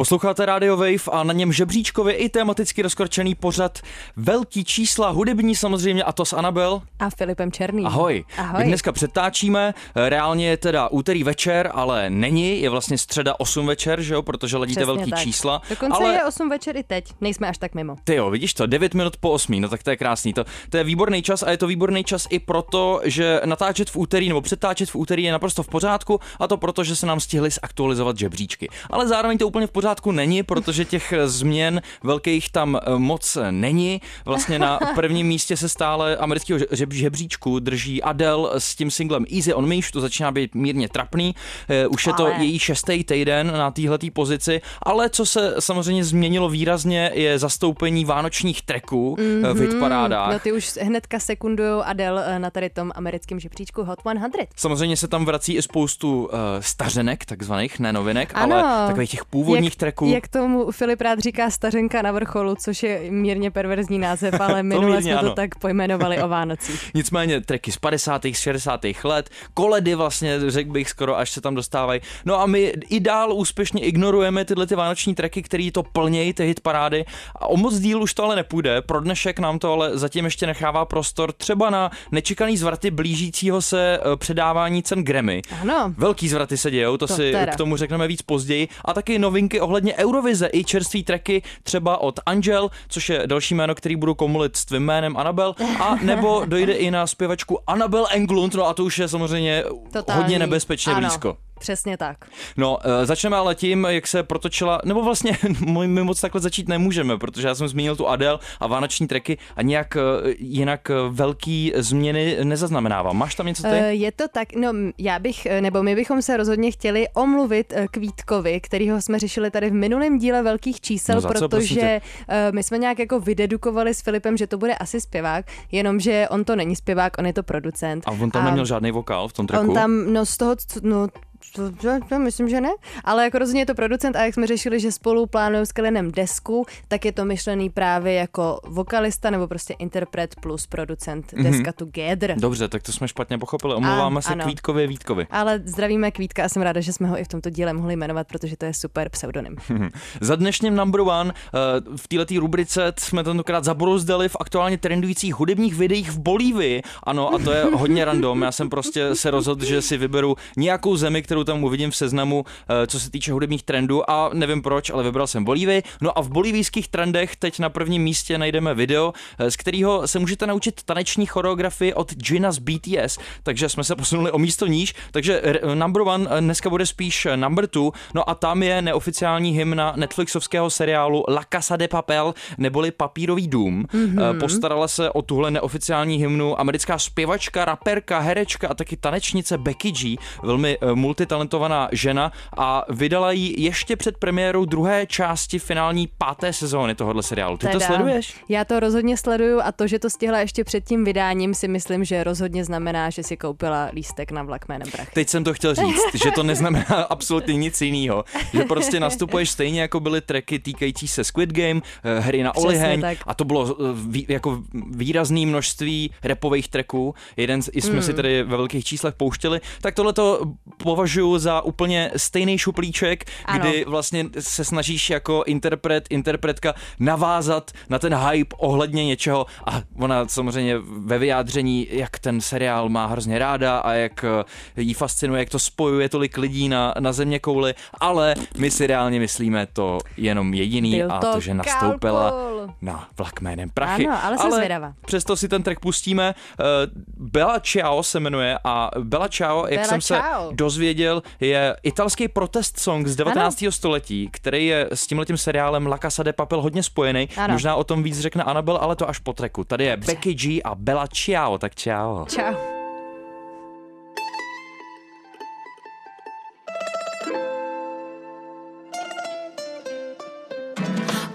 Posloucháte Radio Wave a na něm žebříčkově i tematicky rozkročený pořad Velký čísla, hudební samozřejmě a to s Anabel. A Filipem Černým. Ahoj. Ahoj. My dneska přetáčíme, reálně je teda úterý večer, ale není, je vlastně středa 8 večer, že jo, protože ledíte Přesně velký tak. čísla. Dokonce ale... je 8 večer i teď, nejsme až tak mimo. Ty jo, vidíš to, 9 minut po 8, no tak to je krásný. To, to je výborný čas a je to výborný čas i proto, že natáčet v úterý nebo přetáčet v úterý je naprosto v pořádku a to proto, že se nám stihly zaktualizovat žebříčky. Ale zároveň to úplně v pořádku není, protože těch změn velkých tam eh, moc není. Vlastně na prvním místě se stále amerického žeb- žebříčku drží Adele s tím singlem Easy on Me, už to začíná být mírně trapný. Eh, Už je to Ale- její šestý týden na téhletý pozici, ale co se samozřejmě změnilo výrazně, je zastoupení vánočních tracků mm-hmm. v hitparádách. No ty už hnedka sekundujou Adele eh, na tady tom americkém žebříčku Hot 100. Samozřejmě se tam vrací i spoustu uh, stařenek, takzvaných, ne novinek, Ano. ale takových těch původních tracků. Jak tomu Filip rád říká stařenka na vrcholu, což je mírně perverzní název, ale minule mírně jsme ano. to tak pojmenovali o Vánocích. Nicméně tracky z 50. z 60. let, koledy vlastně, řekl bych skoro, až se tam dostávají. No a my i dál úspěšně ignorujeme tyhle ty vánoční tracky, který to plnějí, ty hitparády. A o moc díl už to ale nepůjde. Pro dnešek nám to ale zatím ještě nechává prostor třeba na nečekaný zvraty blížícího se eh, předávání cen Grammy. Ano. Velký zvraty se dějou, to, To si teda. k tomu řekneme víc později. A taky novinky ohledně Eurovize i čerství tracky třeba od Angel, což je další jméno, který budu komulit s tvým jménem Anabel, a nebo dojde i na zpěvačku Anabel Englund, no a to už je samozřejmě Totální. hodně nebezpečně ano, blízko. Přesně tak. No, eh, začneme ale tím, jak se protočila, nebo vlastně my moc takhle začít nemůžeme, protože já jsem zmínil tu Adele a vánoční treky a nějak eh, jinak eh, velký změny nezaznamenávám. Máš tam něco ty? Je to tak, no já bych, nebo my bychom se rozhodně chtěli omluvit Kvítkovi, kterýho jsme řešili tady v minulém díle velkých čísel, No co, protože my jsme nějak jako vydedukovali s Filipem, že to bude asi zpěvák, jenomže on to není zpěvák, on je to producent. A on tam neměl žádný vokál v tom tracku? On tam, no z toho, no to, to, to, myslím, že ne, ale jako rozhodně je to producent a jak jsme řešili, že spolu plánují s Kellynem desku, tak je to myšlený právě jako vokalista nebo prostě interpret plus producent Mhm. deska Together. Dobře, tak to jsme špatně pochopili. Omlouváme A- se ano. Kvítkovi Vítkovi. Ale zdravíme Kvítka a jsem ráda, že jsme ho i v tomto díle mohli jmenovat, protože to je super pseudonym. Za dnešním number one eh, v této rubrice jsme tentokrát zabrouzdali v aktuálně trendujících hudebních videích v Bolívii. Ano, a to je hodně random. Já jsem prostě se rozhodl, že si vyberu nějakou zemi, kterou tam uvidím v seznamu, eh, co se týče hudebních trendů a nevím proč, ale vybral jsem Bolívii. No a v bolívijských trendech teď na prvním místě najdeme video, eh, z kterého se můžete naučit taneční choreografii od Gina z BTS, takže jsme se posunuli o místo níž, takže r- number one eh, dneska bude spíš eh, number two, no a tam je neoficiální hymna Netflixovského seriálu La Casa de Papel, neboli Papírový dům. Mm-hmm. Postarala se o tuhle neoficiální hymnu americká zpěvačka, raperka, herečka a taky tanečnice Becky G, velmi eh, multitalentovaná žena a vydala ji ještě před premiérou druhé části finální páté sezóny tohohle seriálu. Ty to Teda, sleduješ? Já to rozhodně sleduju a to, že to stihla ještě před tím vydáním, si myslím, že rozhodně znamená, že si koupila lístek na vlak jménem Prach. Teď jsem to chtěl říct, že to neznamená absolutně nic jiného. Že prostě nastupuješ stejně jako byly tracky týkající se Squid Game, eh, hry na Oliheň a to bylo eh, vý, jako výrazný množství repových tracků. Jeden jsme Hmm. si tady ve velkých číslech pouštěli. Tak tohle to považuji za úplně stejný šuplíček, Ano. kdy vlastně se snažíš jako interpret, interpretka navázat na ten hype ohledně něčeho a ona samozřejmě ve vyjádření, jak ten seriál má hrozně ráda a jak eh, jí fascinuje, jak to spojuje tolik lidí na, na země kouli, ale my si reálně myslíme to jenom jediný Byl a to to, že nastoupila kalkul. na vlak jménem Prachy. Ano, ale jsem zvědavá. Přesto si ten track pustíme. Eh, Bella Ciao se jmenuje a Bella Ciao, jak Bella jsem se Ciao. Dozvěděl, je italský protest song z 19. století, který je s tímhletím seriálem La Casa de Papel hodně spojený. Ano. Možná o tom víc řekne Anabel, ale to až po treku. Tady je Becky G a Bella Ciao, tak ciao. Čau.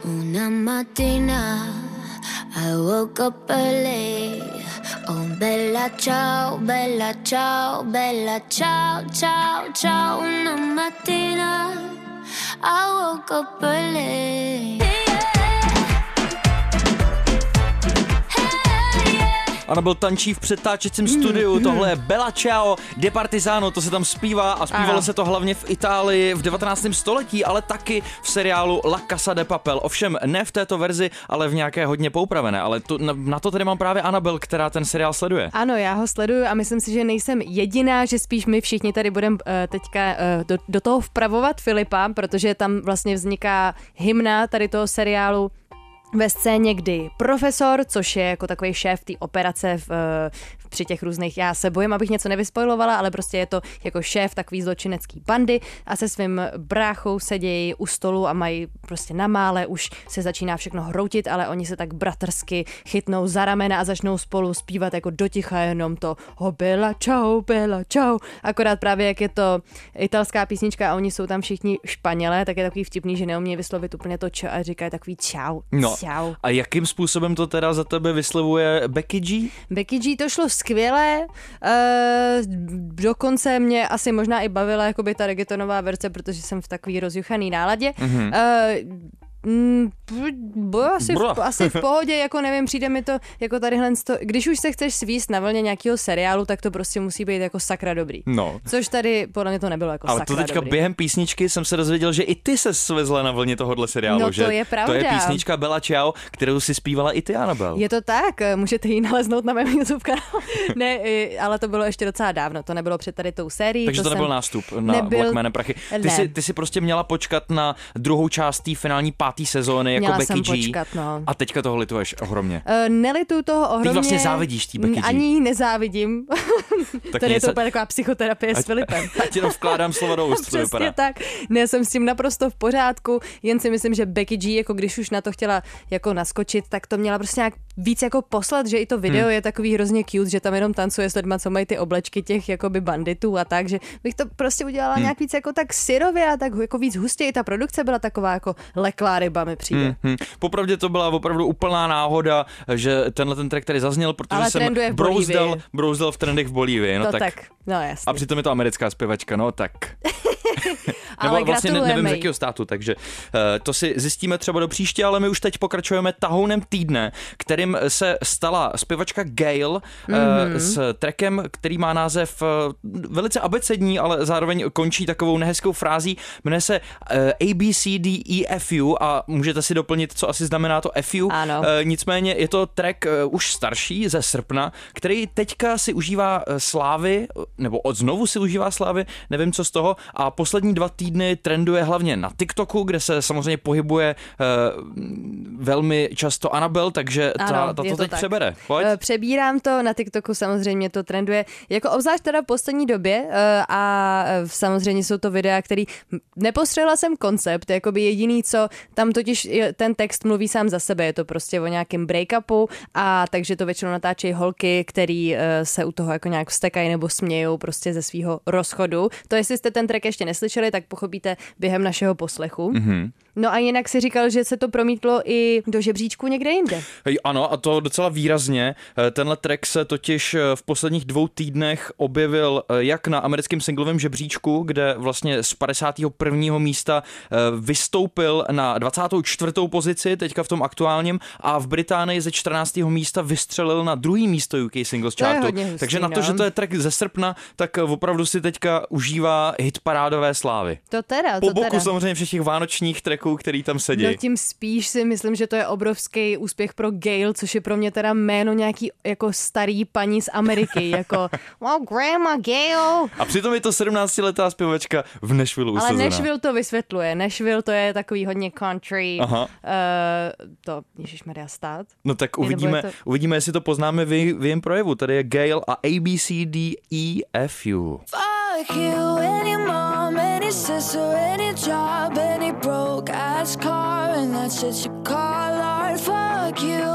Una mattina I woke up early. Oh, bella ciao, bella ciao, bella ciao, ciao, ciao. Una mattina I woke up early. Anabel tančí v přetáčecím studiu, tohle je Bella Ciao, De Partizano, to se tam zpívá a zpívalo Ano. se to hlavně v Itálii v 19. století, ale taky v seriálu La Casa de Papel. Ovšem ne v této verzi, ale v nějaké hodně poupravené, ale to, na, na to tady mám právě Anabel, která ten seriál sleduje. Ano, já ho sleduju a myslím si, že nejsem jediná, že spíš my všichni tady budeme uh, teďka uh, do, do toho vpravovat Filipa, protože tam vlastně vzniká hymna tady toho seriálu ve scéně, kdy profesor, což je jako takový šéf té operace v, eh, při těch různých, já se bojím, abych něco nevyspojilovala, ale prostě je to jako šéf takový zločinecký bandy a se svým bráchou sedějí u stolu a mají prostě na mále, už se začíná všechno hroutit, ale oni se tak bratrsky chytnou za ramena a začnou spolu zpívat jako doticha jenom to ho bella čau, bella čau. Akorát právě jak je to italská písnička a oni jsou tam všichni Španělé, tak je takový vtipný, že neumějí vyslovit úplně to čo a říkají takový čau, No čau. a jakým způsobem to teda za tebe vyslovuje Becky G? Becky G to šlo skvěle, uh, dokonce mě asi možná i bavila jakoby ta reggaetonová verze, protože jsem v takový rozjuchaný náladě. Mm-hmm. Uh, Mm, bylo asi, v, asi v pohodě, jako nevím, přijde mi to jako tadyhle, sto, když už se chceš svíst na vlně nějakého seriálu, tak to prostě musí být jako sakra dobrý. No. Což tady podle mě to nebylo jako Ale sakra to teďka dobrý. během písničky jsem se dozvěděl, že i ty se svezla na vlně tohohle seriálu. No to že je pravda. To je písnička Bella Ciao, kterou si zpívala i ty, Anabel. Je to tak, můžete ji naleznout na mém YouTube kanálu. ne, ale to bylo ještě docela dávno, to nebylo před tady tou sérií. Takže to, jsem... nebyl nástup na Nebyl- Black Man prachy. Ty Ne. si, ty si prostě měla počkat na druhou část té finální páté sezóny jako Měla Becky jsem G. počkat, no. A teďka toho lituješ ohromně. Uh, nelitu toho ohromně. vlastně závidíš té Becky G. Ani nezávidím. Tak Tady je to úplně taková psychoterapie s Filipem. Ať jenom vkládám slova do úst, Přesně tak. Ne, jsem s tím naprosto v pořádku, jen si myslím, že Becky G, jako když už na to chtěla jako naskočit, tak to měla prostě nějak víc jako poslat, že i to video hmm. je takový hrozně cute, že tam jenom tancuje s lidma, co mají ty oblečky těch jakoby banditů a tak, že bych to prostě udělala hmm. nějak víc jako tak syrově a tak jako víc hustěji. Ta produkce byla taková jako leklá ryba mi přijde. Hmm. Popravdě to byla opravdu úplná náhoda, že tenhle ten track tady zazněl, protože Ale jsem v brouzdal, brouzdal v trendech v Bolívii. No to tak. tak. no jasně. A přitom je to americká zpěvačka, no tak. Ale Nebo vlastně ne, nevím z jakého státu, takže uh, to si zjistíme třeba do příště, ale my už teď pokračujeme tahounem týdne, kterým se stala zpěvačka Gail uh, Mhm. s trackem, který má název uh, velice abecední, ale zároveň končí takovou nehezkou frází. Jmenuje se uh, A, B, C, D, E, F, U a můžete si doplnit, co asi znamená to F, U. Ano. Uh, nicméně je to track uh, už starší, ze srpna, který teďka si užívá uh, slávy, nebo od znovu si užívá slávy, nevím co z toho, a poslední dva týdny trenduje hlavně na TikToku, kde se samozřejmě pohybuje uh, velmi často Anabel, takže ta, Ano, ta to to teď tak. přebere. Pojď. Eh, Přebírám to, na TikToku samozřejmě to trenduje, jako obzvlášť teda v poslední době eh, a eh, samozřejmě jsou to videa, který nepostřehla jsem koncept, jakoby jediný, co tam totiž ten text mluví sám za sebe, je to prostě o nějakém breakupu a takže to většinou natáčejí holky, který eh, se u toho jako nějak vstekají nebo smějou prostě ze svého rozchodu. To jestli jste ten track ještě neslyšeli, tak pochopíte během našeho poslechu. Mm-hmm. No a jinak si říkal, že se to promítlo i do žebříčku někde jinde. Hej, ano, a to docela výrazně. Eh, Tenhle track se totiž eh, v posledních dvou týdnech objevil eh, jak na americkém singlovém žebříčku, kde vlastně z 51. místa vystoupil na 24. pozici, teďka v tom aktuálním, a v Británii ze 14. místa vystřelil na druhý místo UK Singles Chartu. hustý, Takže na to, no. že to je track ze srpna, tak opravdu si teďka užívá hit parádové slávy. To teda, Po to boku teda. samozřejmě všech těch vánočních tracků, který tam sedí. No tím spíš si myslím, že to je obrovský úspěch pro Gail, což je pro mě teda jméno nějaký jako starý paní z Ameriky, jako wow, grandma Gail. A přitom je to 17-letá zpěvačka v Nashville Ale usazená. Nashville to vysvětluje. Nashville to je takový hodně country. Aha. Uh, to, Ježišmarja, stát. No tak uvidíme, je to- uvidíme, jestli to poznáme v, v jejím projevu. Tady je Gail a A, B, C, D, E, F, U. Fuck you, any mom, any sister, any job, any broke ass car, and that shit you call art. Fuck you,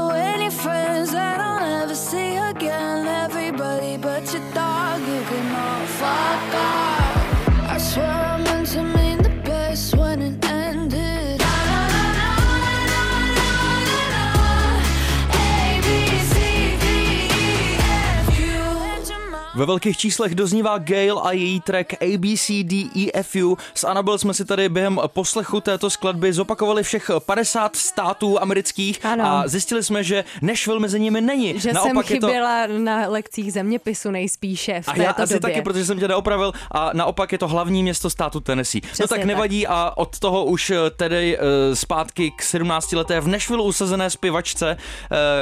velkých číslech doznívá Gail a její track ABCDEFU. S Annabelle jsme si tady během poslechu této skladby zopakovali všech 50 států amerických Ano. a zjistili jsme, že Nashville mezi nimi není. Že Naopak jsem je to... chyběla na lekcích zeměpisu nejspíše v A této já asi době. taky, protože jsem tě neopravil a naopak je to hlavní město státu Tennessee. no Přesně tak tak. nevadí a od toho už eh, tedy eh, zpátky k 17 leté v Nashville usazené zpěvačce,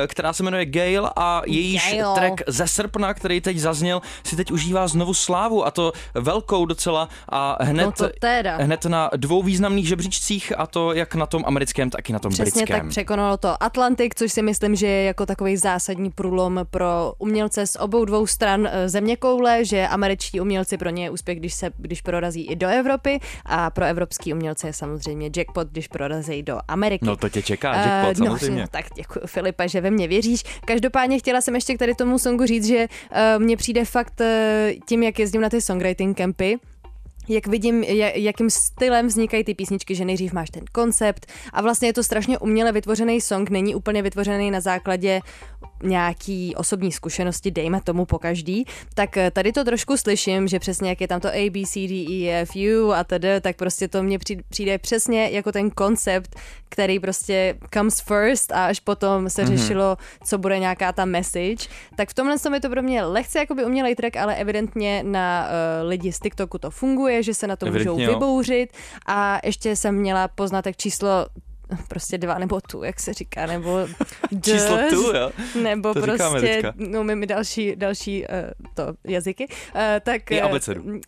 eh, která se jmenuje Gail a jejíž Gail. track ze srpna, který teď zazněl, si teď užívá znovu slávu a to velkou docela a hned, No to teda. hned na dvou významných žebříčcích a to jak na tom americkém, tak i na tom Přesně britském. tak překonalo to Atlantik, což si myslím, že je jako takový zásadní průlom pro umělce z obou dvou stran eh, země koule, že američtí umělci pro ně je úspěch, když se když prorazí i do Evropy a pro evropský umělce je samozřejmě jackpot, když prorazí do Ameriky. No to tě čeká, Eh, jackpot, no, samozřejmě. no, tak děkuji Filipa, že ve mě věříš. Každopádně chtěla jsem ještě k tady tomu songu říct, že uh, mně přijde fakt uh, tím, jak jezdím na ty songwriting campy, jak vidím, ja- jakým stylem vznikají ty písničky, že nejdřív máš ten koncept a vlastně je to strašně uměle vytvořený song, není úplně vytvořený na základě nějaký osobní zkušenosti, dejme tomu po každý, tak eh, tady to trošku slyším, že přesně jak je tam to A, B, C, D, E, F, U a td, tak prostě to mně při- přijde přesně jako ten koncept, který prostě comes first a až potom se Mhm. řešilo, co bude nějaká ta message, tak v tomhle tom je to pro mě lehce jakoby umělej track, ale evidentně na uh, lidi z TikToku to funguje, že se na to Evidentně můžou jo. vybouřit a ještě jsem měla poznatek číslo prostě dva nebo tu, jak se říká, nebo Číslo d, tu, jo? nebo To prostě, no my další, další uh, to jazyky, uh, tak... I eh, abecedu. Uh,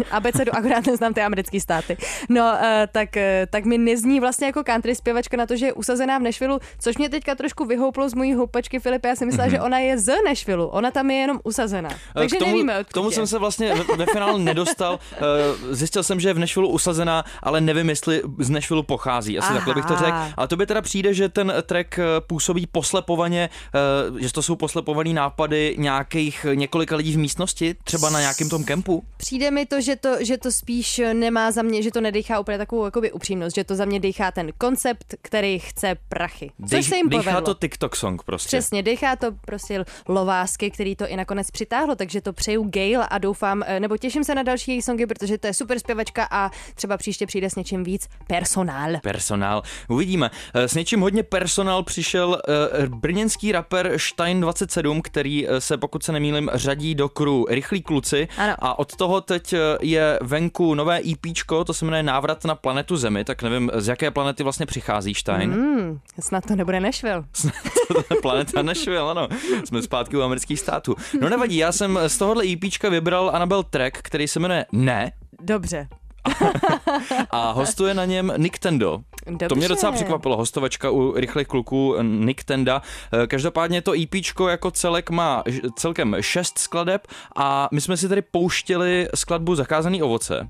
abecedu, akorát neznám ty americké státy. No, uh, tak, uh, tak mi nezní vlastně jako country zpěvačka na to, že je usazená v Nashville, což mě teďka trošku vyhouplo z mojí houpačky Filipe, já si myslela, mm-hmm. že ona je z Nashville, ona tam je jenom usazená. Takže k tomu, nevíme, k tomu je. jsem se vlastně ve, ve finále nedostal. Eh, Zjistil jsem, že je v Nashville usazená, ale nevím, jestli z Nashville pochází. Asi Aha. Takhle bych to řekl. Ale to by teda přijde, že ten track eh, působí poslepovaně, eh, že to jsou poslepované nápady nějakých několika lidí v místnosti, třeba na nějakém tom kempu. Přijde mi to že, to, že to spíš nemá za mě, že to nedechá úplně takovou jakoby upřímnost, že to za mě dechá ten koncept, který chce prachy. Což se jim dejchá povedlo. to TikTok song prostě. Přesně, dechá to prostě lovásky, který to i nakonec přitáhlo, takže to přeju Gail a doufám, eh, nebo těším se na další její songy, protože to je super zpěvačka a třeba příště přijde s něčím víc personál. Personál. Uvidíme. Eh, S něčím hodně personál přišel eh, brněnský rapper Stein 27, který eh, se, pokud se nemýlim, řadí do kru Rychlí kluci. Ano. A od toho teď je venku nové EPčko, to se jmenuje Návrat na planetu Zemi, tak nevím, z jaké planety vlastně přichází Stein. Hmm, snad to nebude Nashville. Planeta Nashville, ano. Jsme zpátky u amerických států. No nevadí, já jsem z tohohle EPčka vybral Annabelle track, který se jmenuje Ne Dobře. a hostuje na něm Nick Tendo. Dobře. To mě docela překvapilo, hostovačka u rychlých kluků Nick Tenda. Eh, Každopádně to EPčko jako celek má celkem šest skladeb a my jsme si tady pouštěli skladbu Zakázaný ovoce,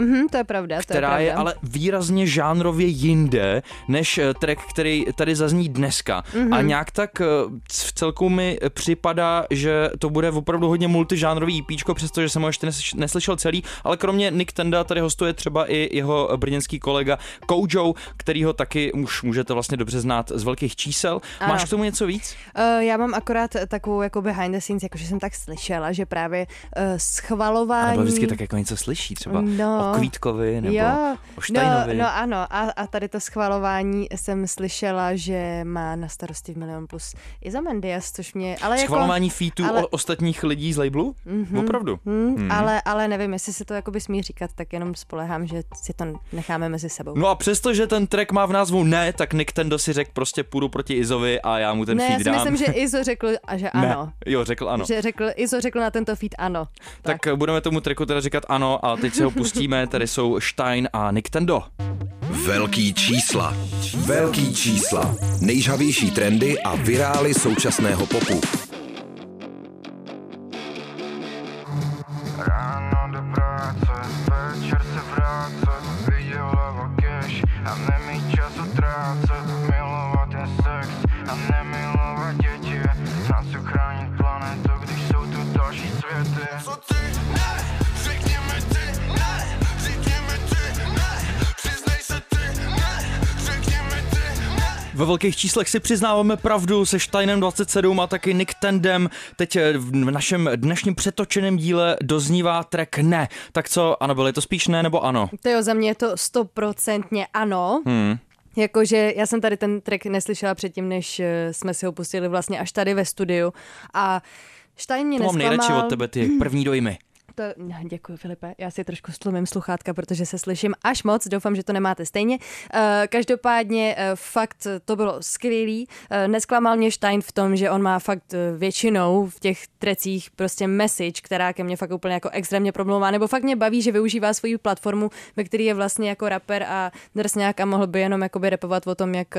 Mhm, to je pravda, to která je, je pravda. ale výrazně žánrově jinde než eh, track, který tady zazní dneska. Mhm. A nějak tak eh, v celku mi připadá, že to bude opravdu hodně multižánrový EPčko, přestože jsem ho ještě nes- neslyšel celý, ale kromě Nick Tenda tady hostuje třeba i jeho brněnský kolega Kojo, kterýho taky už můžete vlastně dobře znát z velkých čísel. Ano. Máš k tomu něco víc? Uh, já mám akorát takovou jako behind the scenes, jakože jsem tak slyšela, že právě uh, schvalování... Nebo vždycky tak jako něco slyší, třeba No. o Kvítkovi nebo jo, o no, Štajnovi. no ano, a, a tady to schvalování jsem slyšela, že má na starosti v Milion Plus Izamandias, což mě... Ale Schvalování jako, featů ale- ostatních lidí z labelu? Mm-hmm. Opravdu? hm, Mhm. ale, ale nevím, jestli se to jakoby smí říkat, tak jenom spolehám, že si to necháme mezi sebou. No a přesto, že ten track má v názvu ne, tak Nick Tendo si řekl prostě půjdu proti Izovi a já mu ten ne, já feed si dám. myslím, že Izo řekl, a že ne. ano. Jo, řekl ano. Že řekl, Izo řekl na tento feed ano. Tak. tak budeme tomu tracku teda říkat ano a teď se ho pustíme, tady jsou Stein a Nick Tendo. Velký čísla. Velký čísla. Nejžavější trendy a virály současného popu. Ráno do práce, Ve velkých číslech si přiznáváme pravdu se Steinem 27 a taky Nick Tendem. Teď eh, v našem dnešním přetočeném díle doznívá track Ne. Tak co, ano, bylo to spíš ne nebo ano? To jo, za mě je to stoprocentně ano. Hmm. Jakože já jsem tady ten track neslyšela předtím, než eh, jsme si ho pustili vlastně až tady ve studiu a Stein mě To mám nejradši nesklamal. od tebe, ty první dojmy. To, děkuji, Filipe. Já si trošku stlumím sluchátka, protože se slyším až moc. Doufám, že to nemáte stejně. Uh, každopádně uh, fakt to bylo skvělý. Nesklamal mě Stein v tom, že on má fakt většinou v těch trecích prostě message, která ke mně fakt úplně jako extrémně promlouvá, nebo fakt mě baví, že využívá svoji platformu, ve který je vlastně jako rapper a drsňák a mohl by jenom jakoby repovat o tom, jak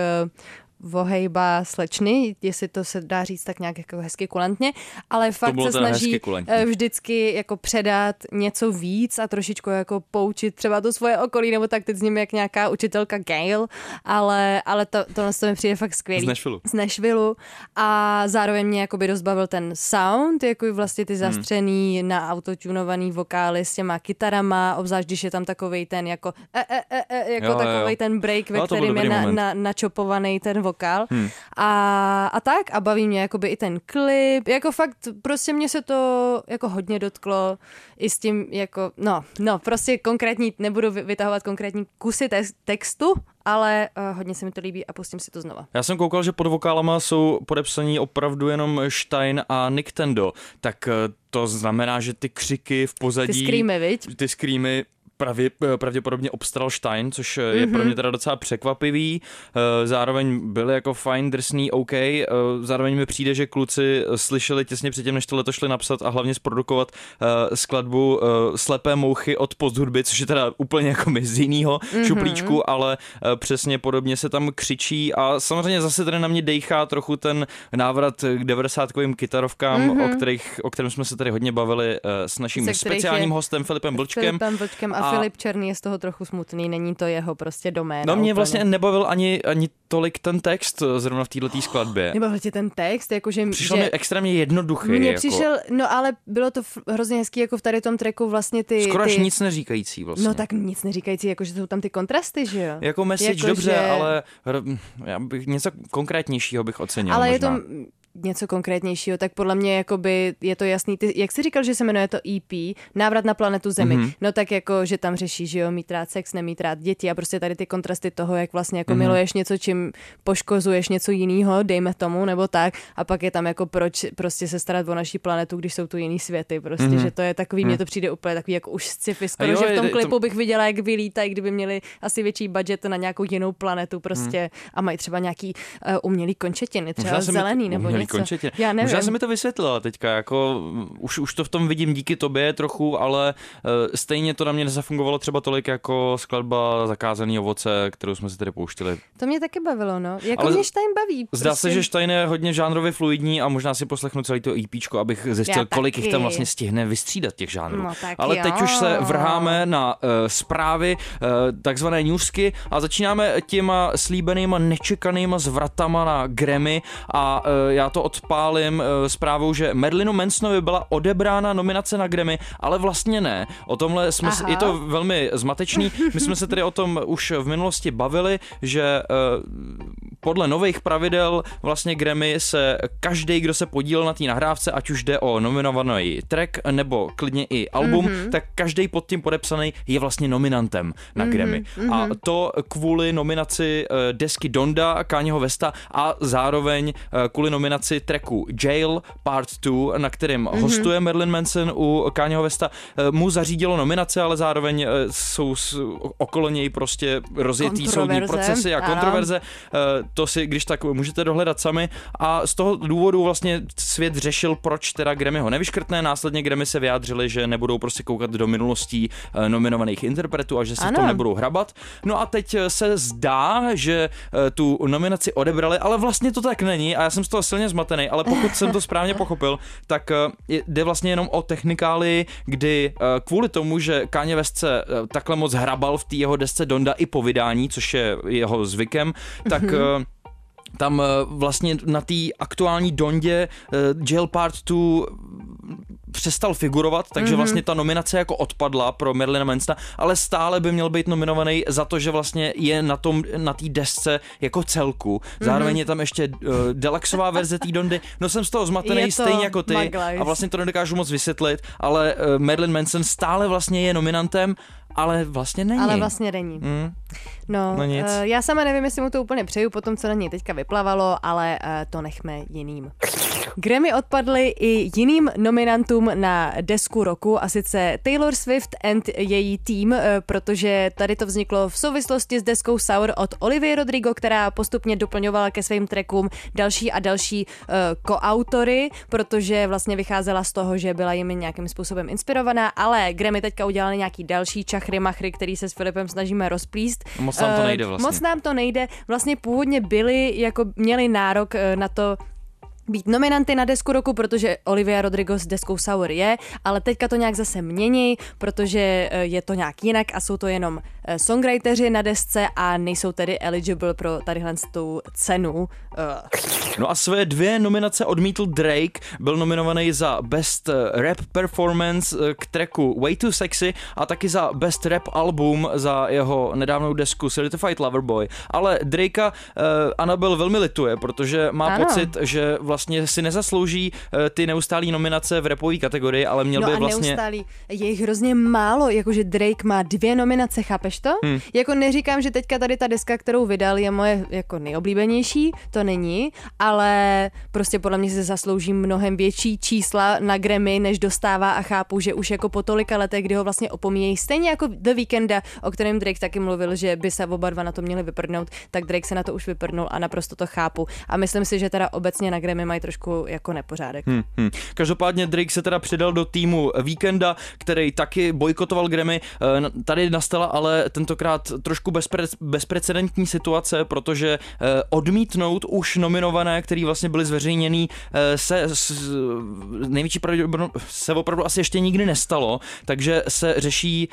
vohejba slečny, jestli to se dá říct tak nějak jako hezky kulantně, ale fakt se snaží eh, vždycky jako předat něco víc a trošičku jako poučit třeba to svoje okolí, nebo tak teď s ním jak nějaká učitelka Gail, ale, ale to, tohle to mi přijde fakt skvělý. Z Nashvilleu. Z Nashvilleu a zároveň mě jakoby rozbavil ten sound, jako vlastně ty zastřený na autotunovaný vokály s těma kytarama, obzvlášť když je tam takovej ten jako e, e, e, jako Jo, jo, takovej jo. ten break, ve No, kterém je na, na, načopovaný ten vokál. Hmm. A, a tak a baví mě jakoby i ten klip, jako fakt prostě mě se to jako hodně dotklo i s tím jako, no, no, prostě konkrétní, nebudu vy- vytahovat konkrétní kusy te- textu, ale uh, hodně se mi to líbí a pustím si to znova. Já jsem koukal, že pod vokálama jsou podepsaní opravdu jenom Stein a Nick Tendo, tak eh, to znamená, že ty křiky v Ty pozadí... screamy, viď? ty screamy pravě, pravděpodobně obstaral Stein, což mm-hmm. je pro mě teda docela překvapivý. Eh, Zároveň byly jako fajn, drsný, OK. Eh, Zároveň mi přijde, že kluci slyšeli těsně předtím, než tohle šli napsat a hlavně zprodukovat eh, skladbu Slepé mouchy od posthudby, což je teda úplně jako my z jiného mm-hmm. šuplíčku, ale přesně podobně se tam křičí a samozřejmě zase tady na mě dejchá trochu ten návrat k 90kovým kytarovkám, mm-hmm. o, kterých, o kterém jsme se tady hodně bavili s naším speciálním je hostem Filipem Blčkem. Filipem Vlčkem a, A- Filip Černý je z toho trochu smutný, není to jeho prostě doména. No mě úplně. vlastně nebavil ani, ani tolik ten text eh, zrovna v této skladbě. Nebavil tě ten text, jakože... Přišel že... mi extrémně jednoduchý. Mně jako, přišel, no ale bylo to hrozně hezký, jako v tady tom tracku vlastně ty... skoro až ty... nic neříkající vlastně. No tak nic neříkající, jako že jsou tam ty kontrasty, že jo? Jako message Jako, dobře, že- ale já bych něco konkrétnějšího bych ocenil Ale je možná. to mm, něco konkrétnějšího, tak podle mě jakoby je to jasný. Ty, jak jsi říkal, že se jmenuje to EP, Návrat na planetu Zemi, Mhm. mm-hmm. no tak jako, že tam řeší, že jo, mít rád sex, nemít rád děti a prostě tady ty kontrasty toho, jak vlastně jako Mhm. mm-hmm. miluješ něco, čím poškozuješ něco jiného, dejme tomu, nebo tak, a pak je tam jako proč prostě se starat o naší planetu, když jsou tu jiný světy, prostě, Mhm. mm-hmm. že to je takový, mně to přijde úplně takový jako už sci-fi, skoro, jo, že v tom je to- klipu bych viděla, jak vylítají, kdyby měli asi větší budget na nějakou jinou planetu prostě Mhm. a mají třeba nějaký uh, umělý končetiny, třeba zelený nebo něco. Končetiny. Já nevím. Možná se mi to vysvětlila teďka, jako mm, už, už to v tom vidím díky tobě trochu, ale uh, stejně to na mě nezafungovalo třeba tolik jako skladba Zakázaný ovoce, kterou jsme si tady pouštili. To mě taky bavilo, no. Jako Ale mě Stein baví. Zdá prostě. se, že Stein je hodně žánrově fluidní a možná si poslechnu celý to EPčko, abych zjistil, kolik jich tam vlastně stihne vystřídat těch žánrů. No Ale teď jo. už se vrháme na uh, zprávy, uh, takzvané newsky a začínáme těma slíbenýma nečekanýma zvratama na Grammy a uh, já to odpálím uh, zprávou, že Merlinu Mansonovi byla odebrána nominace na Grammy, ale vlastně ne. O tomhle jsme, Aha. je to velmi zmatečný. My jsme se tedy o tom už v minulosti bavili, že uh, podle nových pravidel vlastně Grammy se každý, kdo se podílel na té nahrávce, ať už jde o nominovaný track nebo klidně i album, mm-hmm. tak každý pod tím podepsaný je vlastně nominantem na mm-hmm. Grammy. A to kvůli nominaci uh, desky Donda, Kanyeho Vesta a zároveň kvůli nominaci tracku Jail Part 2, na kterém mm-hmm. hostuje Marilyn Manson u Kanyeho Vesta, uh, mu zařídilo nominace, ale zároveň uh, jsou okolo něj prostě rozjetý soudní procesy a ano. kontroverze. Eh, To si, když tak můžete dohledat sami. A z toho důvodu vlastně svět řešil, proč teda Grammy ho nevyškrtne. Následně Grammy se vyjádřili, že nebudou prostě koukat do minulostí eh, nominovaných interpretů a že se v tom Ano. nebudou hrabat. No a teď eh, se zdá, že eh, tu nominaci odebrali, ale vlastně to tak není a já jsem z toho silně zmatený, ale pokud jsem to správně pochopil, tak eh, je- jde vlastně jenom o technikály, kdy eh, kvůli tomu, že Kanye West se eh, takhle moc hrabal v té jeho desce Donda i po vydání, což je jeho zvykem, tak eh, tam vlastně na té aktuální Dondě eh, Jail Part 2 přestal figurovat, takže mm-hmm. vlastně ta nominace jako odpadla pro Merlina Mansona, ale stále by měl být nominovaný za to, že vlastně je na tom na té desce jako celku. Zároveň mm-hmm. je tam ještě uh, deluxová verze té Dondy. No jsem z toho zmatený stejně jako ty a vlastně to nedokážu moc vysvětlit, ale uh, Marilyn Manson stále vlastně je nominantem, ale vlastně není. Ale vlastně není. Mm. No, No nic. eh, já sama nevím, jestli mu to úplně přeju po tom, co na něj teďka vyplavalo, ale eh, to nechme jiným. Grammy odpadly i jiným nominantům na desku roku, a sice Taylor Swift and její tým, eh, protože tady to vzniklo v souvislosti s deskou Sour od Olivia Rodrigo, která postupně doplňovala ke svým trackům další a další uh, koautory, protože vlastně vycházela z toho, že byla jimi nějakým způsobem inspirovaná, ale Grammy teďka udělali nějaký další čachry machry, který se s Filipem snažíme rozplíst. Moc nám to Eh, nejde vlastně. Moc nám to nejde. Vlastně původně byli, jako měli nárok eh, na to být nominanty na desku roku, protože Olivia Rodrigo s deskou Sour je, ale teďka to nějak zase mění, protože eh, je to nějak jinak a jsou to jenom eh, songwriteři na desce a nejsou tedy eligible pro tadyhle tu cenu. Eh, No a své dvě nominace odmítl Drake, byl nominovaný za Best Rap Performance k tracku Way Too Sexy a taky za Best Rap Album za jeho nedávnou desku Certified Lover Boy. Ale Drakea uh, Anabel velmi lituje, protože má Ano. pocit, že vlastně si nezaslouží eh, ty neustálý nominace v rapové kategorii, ale měl no by a vlastně... neustálý, je jich hrozně málo, jakože Drake má dvě nominace, chápeš to? Hmm. Jako neříkám, že teďka tady ta deska, kterou vydal, je moje jako nejoblíbenější, to není, ale prostě podle mě si zaslouží mnohem větší čísla na Grammy, než dostává a chápu, že už jako po tolika letech, kdy ho vlastně opomíjejí, stejně jako The Weeknda, o kterém Drake taky mluvil, že by se oba dva na to měli vyprdnout, tak Drake se na to už vyprdnul a naprosto to chápu. A myslím si, že teda obecně na Grammy mají trošku jako nepořádek. Hmm, hmm. Každopádně Drake se teda přidal do týmu Weekenda, který taky bojkotoval Grammy. Eh, Tady nastala ale tentokrát trošku bezpre- bezprecedentní situace, protože eh, odmítnout už nominované, který vlastně byly zveřejněný, eh, se s, největší pravděpodobnost se opravdu asi ještě nikdy nestalo, takže se řeší,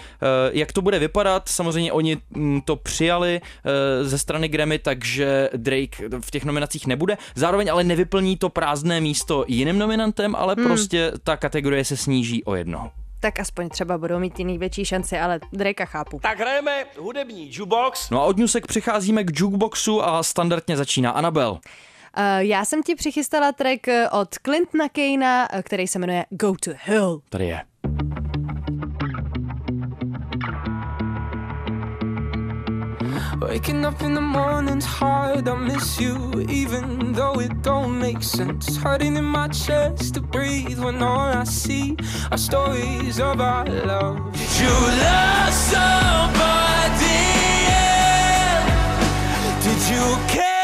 jak to bude vypadat. Samozřejmě oni mm, to přijali ze strany Grammy, takže Drake v těch nominacích nebude. Zároveň ale nevyplní to prázdné místo jiným nominantem, ale hmm. prostě ta kategorie se sníží o jednoho. tak aspoň třeba budou mít jiný větší šanci, ale Drakea chápu. Tak hrajeme hudební jukebox. No a od Newsek přicházíme k jukeboxu a standardně začíná Anabel. Uh, já jsem ti přichystala track eh, od Clintona Kanea, eh, který se jmenuje Go to Hell. Tady je. Waking up in the morning's hard, I miss you, even though it don't make sense. Hurting in my chest to breathe when all I see are stories of our love. Did you love somebody? Did you care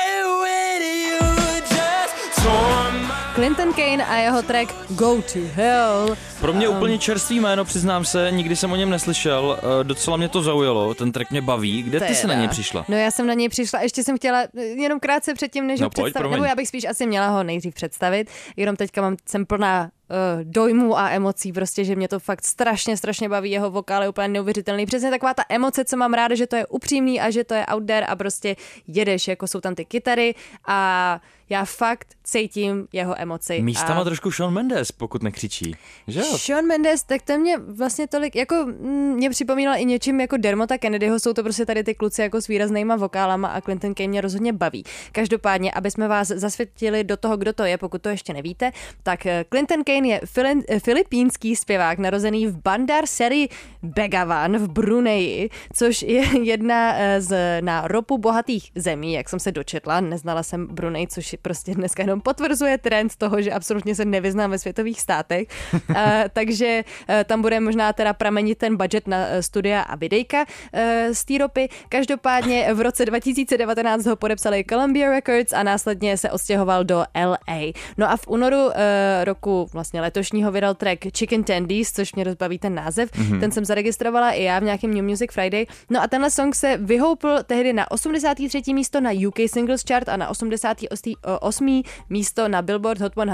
Clinton Kane a jeho track Go to Hell. Pro mě úplně čerstvý jméno, přiznám se, nikdy jsem o něm neslyšel, eh, docela mě to zaujalo, ten track mě baví. Kde ty se na Teda. něj přišla? No já jsem na něj přišla, ještě jsem chtěla eh, jenom krátce předtím, než No ho představit, nebo já bych spíš asi měla ho nejdřív představit, jenom teďka mám, jsem plná uh, dojmů a emocí, prostě, že mě to fakt strašně, strašně baví, jeho vokál je úplně neuvěřitelný, přesně taková ta emoce, co mám ráda, že to je upřímný a že to je out there a prostě jedeš, jako jsou tam ty kytary a já fakt cítím jeho emoci. Místama a... trošku Sean Mendes, pokud nekřičí. Že? Sean Mendes, tak to mě vlastně tolik, jako mm, mě připomínal i něčím jako Dermota Kennedyho, jsou to prostě tady ty kluci jako s výraznýma vokálama a Clinton Kane mě rozhodně baví. Každopádně, aby jsme vás zasvětili do toho, kdo to je, pokud to ještě nevíte, tak eh, Clinton Kane je fili- eh, filipínský zpěvák, narozený v Bandar Seri Begawan v Bruneji, což je jedna eh, z na ropu bohatých zemí, jak jsem se dočetla, neznala jsem Brunei, což prostě dneska jenom potvrzuje trend toho, že absolutně se nevyznám ve světových státech. Eh, takže eh, tam bude možná teda pramenit ten budget na eh, studia a videjka eh, z té ropy. Každopádně v roce 2019 ho podepsali Columbia Records a následně se odstěhoval do LA. No a v únoru eh, roku vlastně letošního vydal track Chicken Tendies, což mě rozbaví ten název. Mm-hmm. Ten jsem zaregistrovala i já v nějakém New Music Friday. No a tenhle song se vyhoupl tehdy na 83. místo na UK Singles Chart a na 88. osmý místo na Billboard Hot 100,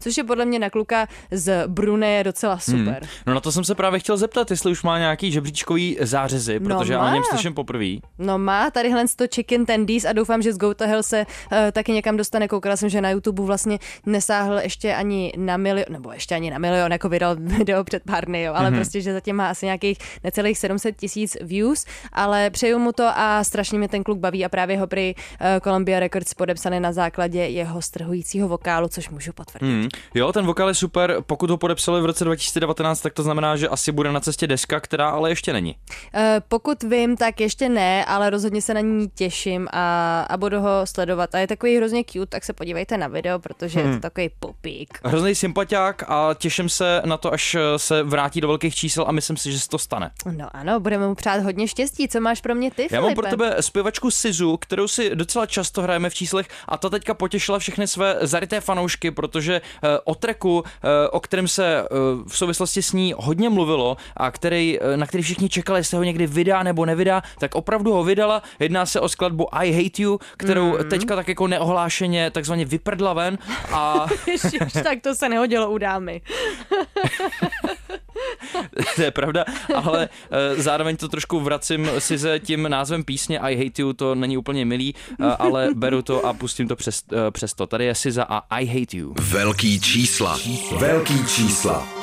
což je podle mě na kluka z Bruneje docela super. Hmm. No na to jsem se právě chtěl zeptat, jestli už má nějaký žebříčkový zářezy, No protože já o něm slyším poprvé. No má tadyhle to Chicken Tendies a doufám, že z Go to Hell se uh, taky někam dostane. Koukala jsem, že na YouTube vlastně nesáhl ještě ani na milion, nebo ještě ani na milion, jako vydal video před pár dny, jo, ale mm-hmm. prostě, že zatím má asi nějakých necelých 700 tisíc views, ale přeju mu to a strašně mě ten kluk baví a právě ho prý uh, Columbia Records podepsali na základě jeho strhujícího vokálu, což můžu potvrdit. Hmm. Jo, ten vokál je super. Pokud ho podepsali v roce 2019, tak to znamená, že asi bude na cestě deska, která ale ještě není. Eh, Pokud vím, tak ještě ne, ale rozhodně se na ní těším a, a budu ho sledovat. A je takový hrozně cute, tak se podívejte na video, protože je to takový popík. Hrozný sympatiák a těším se na to, až se vrátí do velkých čísel a myslím si, že se to stane. No ano, budeme mu přát hodně štěstí. Co máš pro mě ty, Já mám Filipe? pro tebe zpěvačku Sizu, kterou si docela často hrajeme v číslech a ta teďka potěšila všechny své zaryté fanoušky, protože eh, o treku, eh, o kterém se eh, v souvislosti s ní hodně mluvilo a který, na který všichni čekali, jestli ho někdy vydá nebo nevydá, tak opravdu ho vydala. Jedná se o skladbu I Hate You, kterou Mhm. teďka tak jako neohlášeně takzvaně vyprdla ven a Ježiš, tak to se nehodilo u dámy. to je pravda, ale eh, zároveň to trošku vracím si se tím názvem písně I Hate You, to není úplně milý, eh, ale beru to a pustím to přes, eh, přes to. Tady je Siza a I Hate You. Velký čísla. Velký čísla.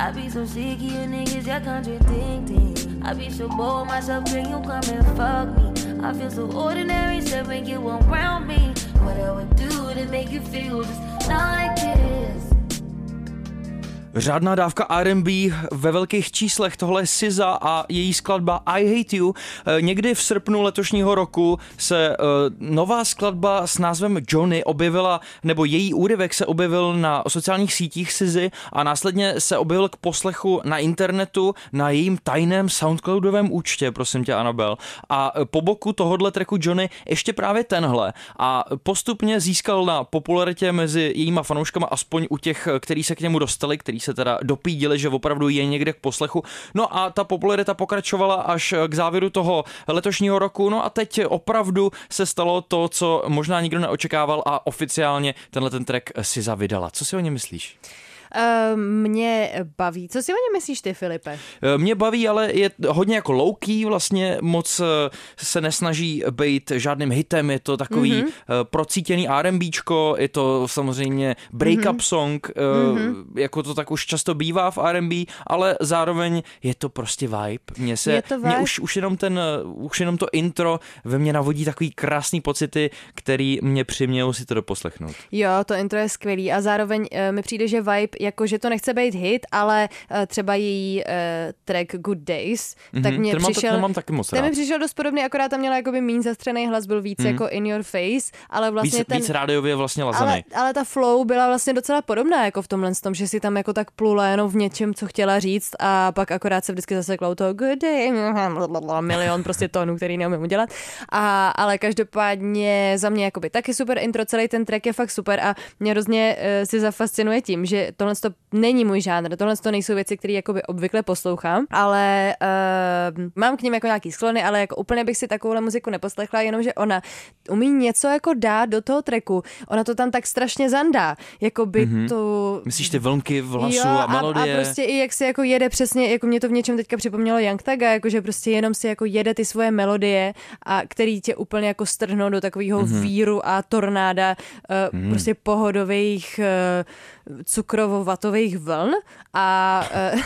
I be so sick of you niggas, y'all contradicting. I be so bold myself, can you come and fuck me? I feel so ordinary, said when you around me. What I would do to make you feel just like this. Řádná dávka R&B ve velkých číslech, tohle je SZA a její skladba I Hate You. Eh, Někdy v srpnu letošního roku se eh, nová skladba s názvem Johnny objevila, nebo její úryvek se objevil na sociálních sítích SZY a následně se objevil k poslechu na internetu na jejím tajném Soundcloudovém účtě, prosím tě, Anabel. A eh, po boku tohohle tracku Johnny ještě právě tenhle a postupně získal na popularitě mezi jejíma fanouškama, aspoň u těch, který se k němu dostali, který se teda dopídili, že opravdu je někde k poslechu. No a ta popularita pokračovala až k závěru toho letošního roku. No a teď opravdu se stalo to, co možná nikdo neočekával a oficiálně tenhle ten track si zavydala. Co si o něm myslíš? Uh, mě baví. Co si o něm myslíš ty, Filipe? Eh, Mě baví, ale je hodně jako low-key, vlastně moc eh, se nesnaží být žádným hitem, je to takový Mhm. mm-hmm. procítěný R&Bčko, je to samozřejmě break-up Mhm. mm-hmm. song, mm-hmm. jako to tak už často bývá v R&B, ale zároveň je to prostě vibe. Mně se, Je to Mě vibe. už, už, jenom ten, už jenom to intro ve mně navodí takový krásný pocity, který mě přimějou si to doposlechnout. Jo, to intro je skvělý a zároveň mi přijde, že vibe, jako že to nechce být hit, ale uh, třeba její uh, track Good Days, mm-hmm. tak Mhm, mě ten mám, přišel... ten mám taky moc ten mi přišel dost podobný, akorát tam měla jakoby méně zastřený hlas, byl víc jako in your face, ale vlastně Víc, ten... víc rádiově vlastně lazený. ale, ale ta flow byla vlastně docela podobná jako v tomhle tom, že si tam jako tak plula jenom v něčem, co chtěla říct a pak akorát se vždycky zasekla u toho good day, milion prostě tónů, který neumím udělat. A, ale každopádně za mě jakoby taky super intro, celý ten track je fakt super a mě hrozně uh, si zafascinuje tím, že tohle to není můj žánr, tohle to nejsou věci, které jakoby obvykle poslouchám, ale uh, mám k ním jako nějaký sklony, ale jako úplně bych si takovouhle muziku neposlechla, jenomže ona umí něco jako dát do toho tracku, ona to tam tak strašně zandá, jako by mm-hmm. to... Myslíš ty vlnky v hlasu Jo, a a, melodie? a prostě i jak se jako jede přesně, jako mě to v něčem teďka připomnělo Young Taga, jakože prostě jenom si jako jede ty svoje melodie, a který tě úplně jako strhnou do takového mm-hmm. víru a tornáda uh, mm-hmm. prostě pohodových uh, cukrovo-vatových vln a uh,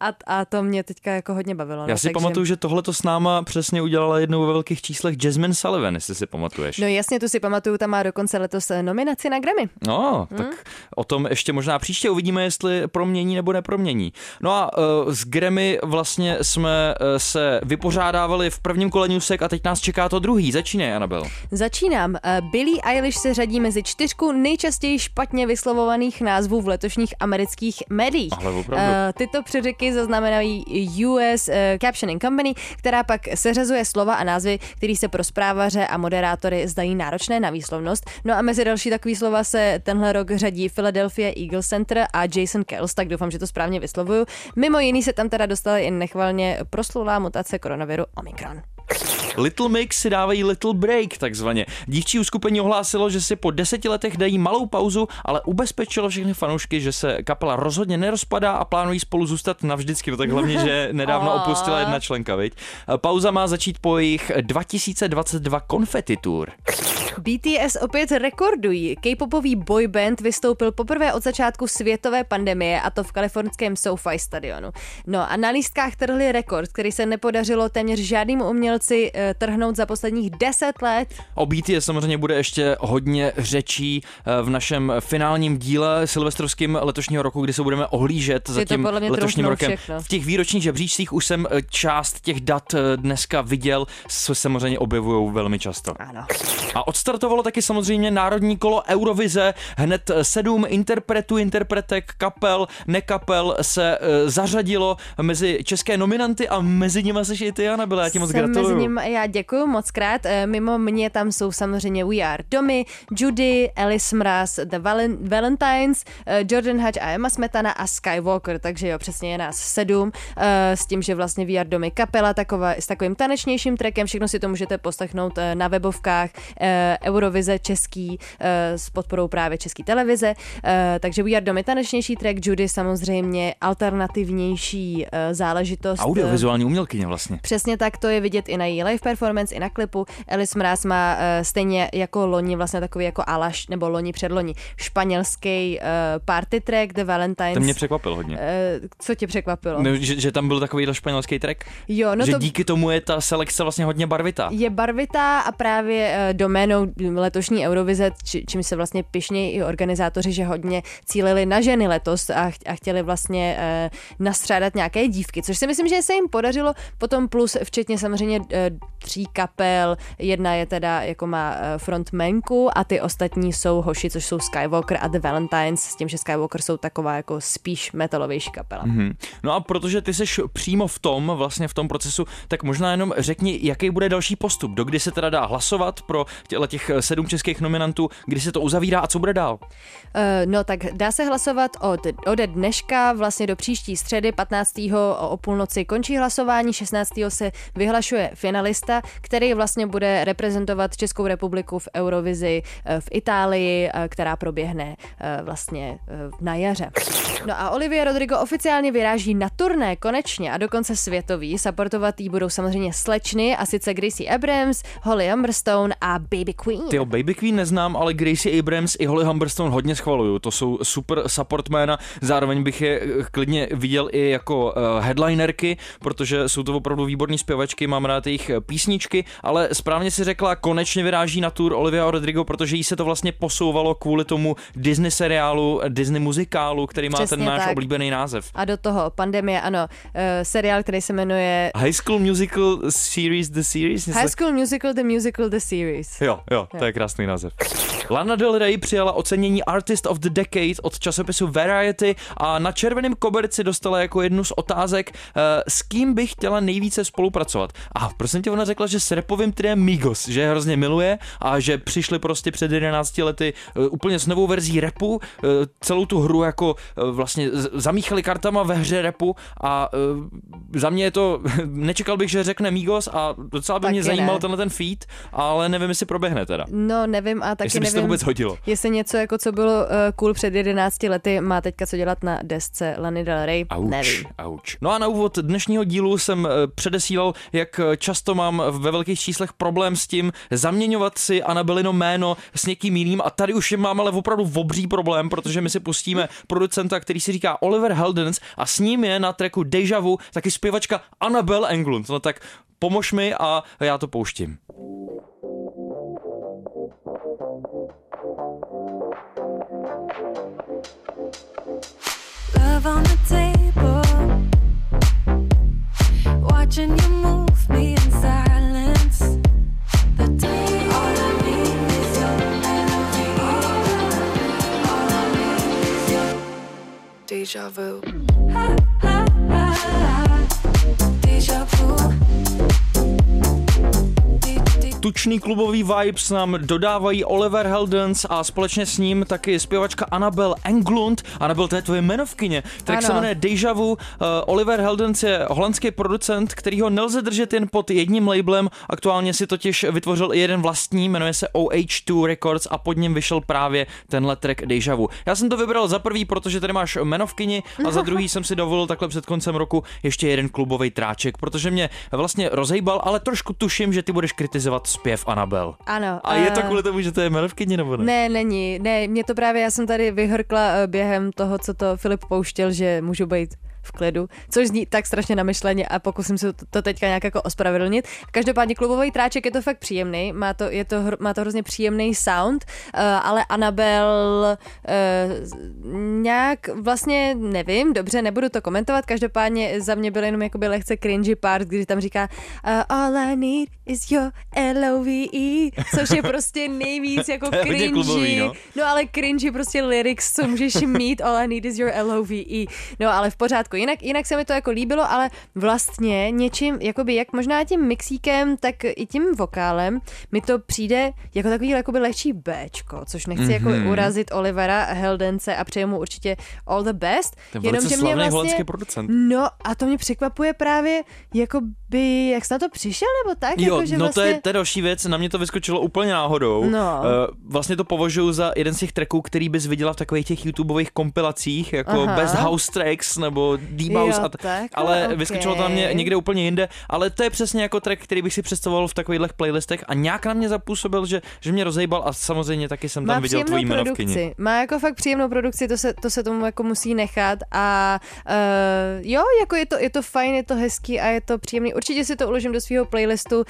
a, a to mě teďka jako hodně bavilo. Já no, si takže... pamatuju, že tohle to s náma přesně udělala jednou ve velkých číslech Jasmine Sullivan, jestli si pamatuješ. No jasně, tu si pamatuju, tam má dokonce letos eh, nominaci na Grammy. No, Hmm? tak o tom ještě možná příště uvidíme, jestli promění nebo nepromění. No a uh, s Grammy vlastně jsme uh, se vypořádávali v prvním kole newsek a teď nás čeká to druhý. Začínej, Anabel. Začínám. Billie Eilish se řadí mezi čtyřku nejčastěji špatně vyslovovaných názvů v letošních amerických médiích. Ale opravdu. Eh, Tyto lyriky zaznamenají US eh, Captioning Company, která pak seřazuje slova a názvy, které se pro zprávaře a moderátory zdají náročné na výslovnost. No a mezi další takový slova se tenhle rok řadí Philadelphia Eagle Center a Jason Kells, tak doufám, že to správně vyslovuju. Mimo jiný se tam teda dostala i nechvalně proslulá mutace koronaviru Omikron. Little Mix si dávají Little Break takzvaně. Dívčí uskupení ohlásilo, že si po deseti letech dají malou pauzu, ale ubezpečilo všechny fanoušky, že se kapela rozhodně nerozpadá a plánují spolu zůstat navždycky. No tak hlavně, že nedávno opustila jedna členka, viď? Pauza má začít po jejich 2022 Confetti Tour. BTS opět rekordují. K-popový boyband vystoupil poprvé od začátku světové pandemie a to v kalifornském SoFi stadionu. No a na lístkách trhli rekord, který se nepodařilo téměř žádnému umělci eh, trhnout za posledních 10 let. O BTS samozřejmě bude ještě hodně řečí eh, v našem finálním díle silvestrovským letošního roku, kdy se budeme ohlížet za Je tím letošním rokem. všechno. V těch výročních žebříčcích už jsem eh, část těch dat eh, dneska viděl, co se samozřejmě objevují velmi často. Ano. A odstartovalo taky samozřejmě národní kolo Eurovize. Hned sedm interpretů, interpretek, kapel, nekapel se zařadilo mezi české nominanty a mezi nimi seš i ty, Jana, byla, já ti moc Jsem gratuluju. Mezi ním, já děkuji moc krát. Eh, Mimo mě tam jsou samozřejmě We Are Domy, Judy, Alice Mraz, The Valen- Valentines, eh, Jordan Hatch a Emma Smetana a Skywalker, takže jo, přesně je nás sedm, eh, s tím, že vlastně We Are Domy kapela taková, s takovým tanečnějším trackem, všechno si to můžete poslechnout na webovkách Eurovize český s podporou právě české televize, takže We Are Domy tanečnější track, Judy samozřejmě alternativnější záležitost. Audiovizuální umělkyně vlastně. Přesně tak to je vidět i na její live performance, i na klipu. Alice Mraz má uh, stejně jako loni, vlastně takový jako Alaš, nebo loni předloni, španělský uh, party track The Valentines. To mě překvapil hodně. Uh, co tě překvapilo? Ne, že, že tam byl takový španělský track? Jo, no že to díky tomu je ta selekce vlastně hodně barvitá. je barvitá a právě uh, doménou letošní Eurovize, či, čím se vlastně pišnějí i organizátoři, že hodně cílili na ženy letos a, ch- a chtěli vlastně uh, nastřádat nějaké dívky, což si myslím, že se jim podařilo potom plus včetně samozřejmě tří kapel, jedna je teda jako má uh, frontmanku a ty ostatní jsou hoši, což jsou Skywalker a The Valentines, s tím, že Skywalker jsou taková jako spíš metalovější kapela. Mhm. No a protože ty seš přímo v tom, vlastně v tom procesu, tak možná jenom řekni, jaký bude další postup, do kdy se teda dá hlasovat pro těle těch sedm českých nominantů, kdy se to uzavírá a co bude dál. Uh, no tak dá se hlasovat od, ode dneška vlastně do příští středy 15. o půlnoci končí hlasování, 16. se vyhlašuje finalista, který vlastně bude reprezentovat Českou republiku v Eurovizi eh, v Itálii, eh, která proběhne eh, vlastně na jaře. No a Olivia Rodrigo oficiálně vyráží na turné konečně a dokonce světový. Supportovat jí budou samozřejmě slečny a sice Gracie Abrams, Holly Humberstone a Baby Queen. Ty Baby Queen neznám, ale Gracie Abrams i Holly Humberstone hodně schvaluju. To jsou super supportmana, zároveň bych je klidně viděl i jako headlinerky, protože jsou to opravdu výborní zpěvačky, mám rád jejich eh, písničky, ale správně si řekla, konečně vyráží na tour Olivia Rodrigo, protože jí se to vlastně posouvalo kvůli tomu Disney seriálu, Disney muzikálu, který má Přesně ten náš tak. oblíbený název. A do toho pandemie, ano, uh, seriál, který se jmenuje High School Musical Series The Series? High School Musical, The Musical, The Series. Jo, jo, to je krásný název. Lana Del Rey přijala ocenění Artist of the Decade od časopisu Variety a na červeném koberci dostala jako jednu z otázek, eh, s kým by chtěla nejvíce spolupracovat. A prosím tě, ona řekla, že s repovým triem Migos, že je hrozně miluje a že přišli prostě před 11 lety eh, úplně s novou verzí repu, eh, celou tu hru jako eh, vlastně zamíchali kartama ve hře repu a za mě je to, nečekal bych, že řekne Migos a docela by Taky mě zajímal ne. tenhle ten feat, ale nevím, jestli proběhne teda. No, nevím a taky Jestli se to nevím, vůbec hodilo. jestli něco jako co bylo uh, cool před 11 lety, má teďka co dělat na desce Lany Del Rey, Auč, nevím. auč. No a na úvod dnešního dílu jsem předesílal, jak často mám ve velkých číslech problém s tím zaměňovat si Anabelino jméno s někým jiným a tady už mám ale opravdu obří problém, protože my si pustíme producenta, který si říká Oliver Heldens a s ním je na tracku Deja Vu taky zpěvačka Annabel Englund. No tak pomož mi a já to pouštím. Love on the table. Watching you move deja vu. Tanečný klubový vibes nám dodávají Oliver Heldens a společně s ním taky zpěvačka Annabel Englund. Annabel, to je tvoje jmenovkyně. Tak se jmenuje Deja Vu. Uh, Oliver Heldens je holandský producent, který ho nelze držet jen pod jedním labelem. Aktuálně si totiž vytvořil i jeden vlastní, jmenuje se OH2 Records a pod ním vyšel právě tenhle track Deja Vu. Já jsem to vybral za prvý, protože tady máš jmenovkyni a za druhý jsem si dovolil takhle před koncem roku ještě jeden klubový tráček, protože mě vlastně rozejbal, ale trošku tuším, že ty budeš kritizovat zpěv Anabel. Ano. A je to eh, kvůli tomu, že to je jmenovkyně nebo ne? Ne, není. Ne, mě to právě, já jsem tady vyhrkla eh, během toho, co to Filip pouštěl, že můžu být v klidu, což zní tak strašně namyšleně a pokusím se to, to teďka nějak jako ospravedlnit. Každopádně klubový tráček je to fakt příjemný, má to, je to, má to hrozně příjemný sound, uh, ale Anabel uh, nějak vlastně nevím, dobře, nebudu to komentovat, každopádně za mě byl jenom jakoby lehce cringy part, kdy tam říká uh, all I need is your L-O-V-E, což je prostě nejvíc jako cringy. klubový, no. No ale cringy prostě lyrics, co můžeš mít, all I need is your L-O-V-E. No ale v pořádku, jinak, jinak se mi to jako líbilo, ale vlastně něčím, jakoby jak možná tím mixíkem, tak i tím vokálem mi to přijde jako takový jakoby lehčí Bčko, což nechci mm-hmm. Mhm. jako urazit Olivera Heldence a přeju mu určitě all the best. To je velice slavný holandský producent. No a to mě překvapuje právě, jako by, jak jsi na to přišel, nebo tak? Jo, jako, že no vlastně... to je, to je další věc, na mě to vyskočilo úplně náhodou. No. Eh, vlastně to považuji za jeden z těch tracků, který bys viděla v takových těch YouTubeových kompilacích, jako Aha. Best House Tracks nebo Deep House, Jo, a t- takhle, ale okej. vyskočilo to na mě někde úplně jinde, ale to je přesně jako track, který bych si představoval v takovýchhle playlistech a nějak na mě zapůsobil, že, že mě rozejbal a samozřejmě taky jsem tam má viděl tvojí jmenovkyni. produkci. Má jako fakt příjemnou produkci, to se, to se tomu jako musí nechat a uh, jo, jako je to, je to fajn, je to hezký a je to příjemný. Určitě si to uložím do svého playlistu uh,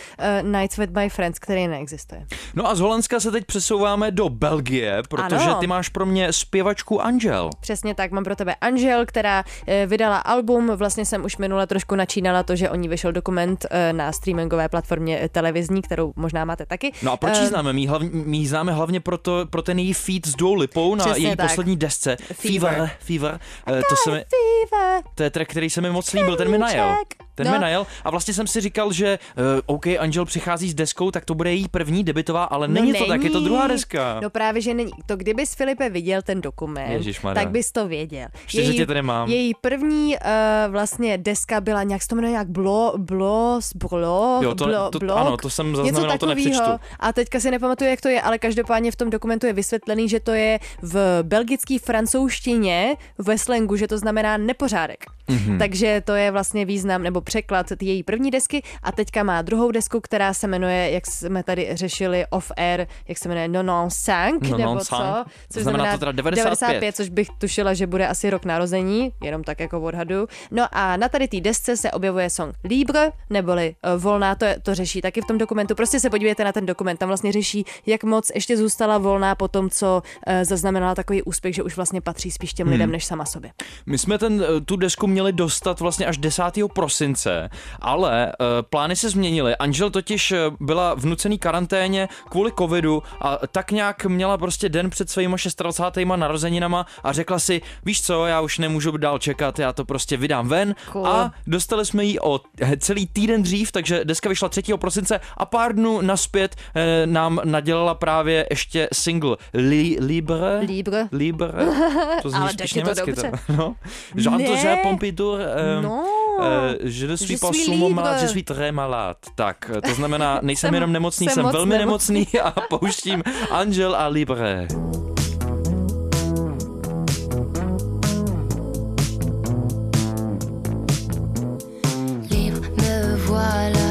Nights with my friends, který neexistuje. No a z Holandska se teď přesouváme do Belgie, protože Ano. ty máš pro mě zpěvačku Angel. Přesně tak, mám pro tebe Angel, která vydala album, vlastně jsem už minule trošku načínala to, že o ní vyšel dokument eh, na streamingové platformě televizní, kterou možná máte taky. No a proč ji Eh, známe? My ji hlavně, my ji známe hlavně pro, to, pro ten její feat s Dua Lipou na Přesně její tak. poslední desce. Fever. Fever. Fever. Eh, To, se mi, Fever. to je track, který se mi moc líbil, ten mi najel. Ten No. mi najel a vlastně jsem si říkal, že uh, OK, Angel přichází s deskou, tak to bude její první debitová, ale No není to tak, je to druhá deska. No právě, že není. To kdybys Filipe viděl ten dokument, Ježišmarja. tak bys to věděl. Ještě, že tě tady mám. Její první uh, vlastně deska byla nějak, se to jmenuje nějak blo, blos, blo, Jo, to- blo, to- blog, ano, to jsem něco zaznamenal, to nepřečtu. A teďka si nepamatuju, jak to je, ale každopádně v tom dokumentu je vysvětlený, že to je v belgické francouzštině ve slangu, že to znamená nepořádek. Mhm. Mm-hmm. Takže to je vlastně význam nebo překlad její první desky a teďka má druhou desku, která se jmenuje, jak jsme tady řešili off air, jak se jmenuje 95, No, nebo non co? Což Znamená to teda 95. což bych tušila, že bude asi rok narození, jenom tak jako odhadu. No a na tady té desce se objevuje song Libre, neboli uh, volná, to, je, to řeší taky v tom dokumentu. Prostě se podívejte na ten dokument, tam vlastně řeší, jak moc ještě zůstala volná po tom, co uh, zaznamenala takový úspěch, že už vlastně patří spíš těm lidem, než sama sobě. My jsme ten, eh, tu desku měli dostat vlastně až 10. prosince, ale uh, plány se změnily. Angel totiž eh, byla v nucený karanténě kvůli covidu a tak nějak měla prostě den před svýma 26. narozeninama a řekla si, víš co, já už nemůžu dál čekat, já to prostě vydám ven Cool. a dostali jsme ji o eh, celý týden dřív, takže deska vyšla 3. prosince a pár dnů naspět eh, nám nadělala právě ještě single Li, Libre. Libre. Libre. To zní Ale spíš to dobře. teda. No. Jean-José Ne. Pompidou. eh, No. eh, je ne suis Je pas suis libre. malade, je suis très malade. Tak, to znamená, nejsem Jsem- jenom nemocný, jsem jsem, moc velmi nemocný. nemocný a pouštím Angel a Libre. Libre, me voilà,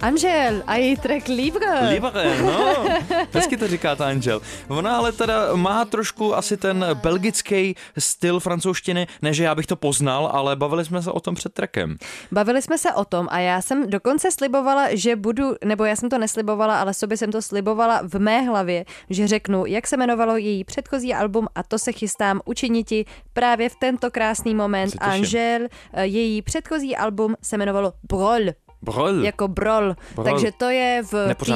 Angel a její track Libre. Libre, no. Hezky to říká ta Angel. Ona ale teda má trošku asi ten belgický styl francouzštiny, ne že já bych to poznal, ale bavili jsme se o tom před trekem. Bavili jsme se o tom a já jsem dokonce slibovala, že budu, nebo já jsem to neslibovala, ale sobě jsem to slibovala v mé hlavě, že řeknu, jak se jmenovalo její předchozí album a to se chystám učiniti právě v tento krásný moment. Angel, její předchozí album se jmenovalo Brol. Brol. Jako brol. Brol. Takže to je v té